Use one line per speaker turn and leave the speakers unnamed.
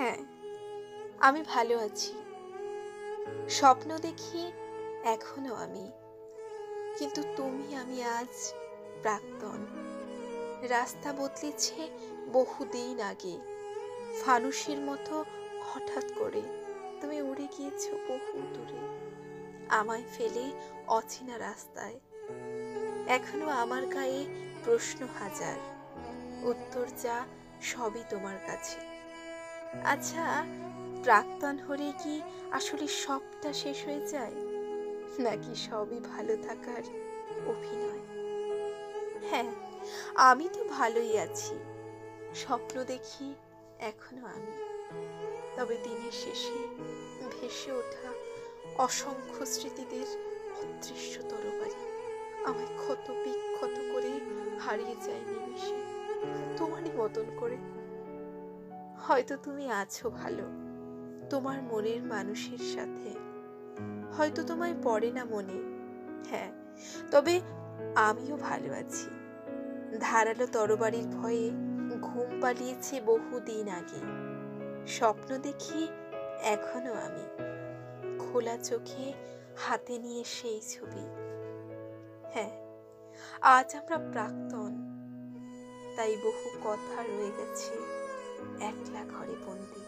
হ্যাঁ আমি ভালো আছি। স্বপ্ন দেখি এখনও আমি। কিন্তু তুমি, আমি আজ প্রাক্তন। রাস্তা বদলেছে বহুদিন আগে। ফানুষের মতো হঠাৎ করে তুমি উড়ে গিয়েছো বহু দূরে। আমায় ফেলে অচেনা রাস্তায়। এখনও আমার গায়ে প্রশ্ন হাজার। উত্তর যা সবই তোমার কাছে। আচ্ছা প্রাক্তন হলে কি আসলে সবটা শেষ হয়ে যায়? নাকি সবই ভালো থাকার অভিনয়? হ্যাঁ আমি তো ভালোই আছি। স্বপ্ন দেখি এখনও আমি। তবে দিনের শেষে ভেসে ওঠা অসংখ্য স্মৃতিদের অদৃশ্য তরবারি আমায় ক্ষত বিক্ষত করে হারিয়ে যায় নিমেষে। তোমারই মতন করে হয়তো তুমি আছো ভালো। তোমার মনের মানুষের সাথে। হয়তো তোমায় পড়ে না মনে। হ্যাঁ তবে আমিও ভালো আছি। ধারালো তরবারির ভয়ে ঘুম পালিয়েছে বহুদিন আগে। স্বপ্ন দেখি এখনও আমি। খোলা চোখে হাতে নিয়ে সেই ছবি। হ্যাঁ আজ আমরা প্রাক্তন। তাই বহু কথা রয়ে গেছে। একলা বন্দি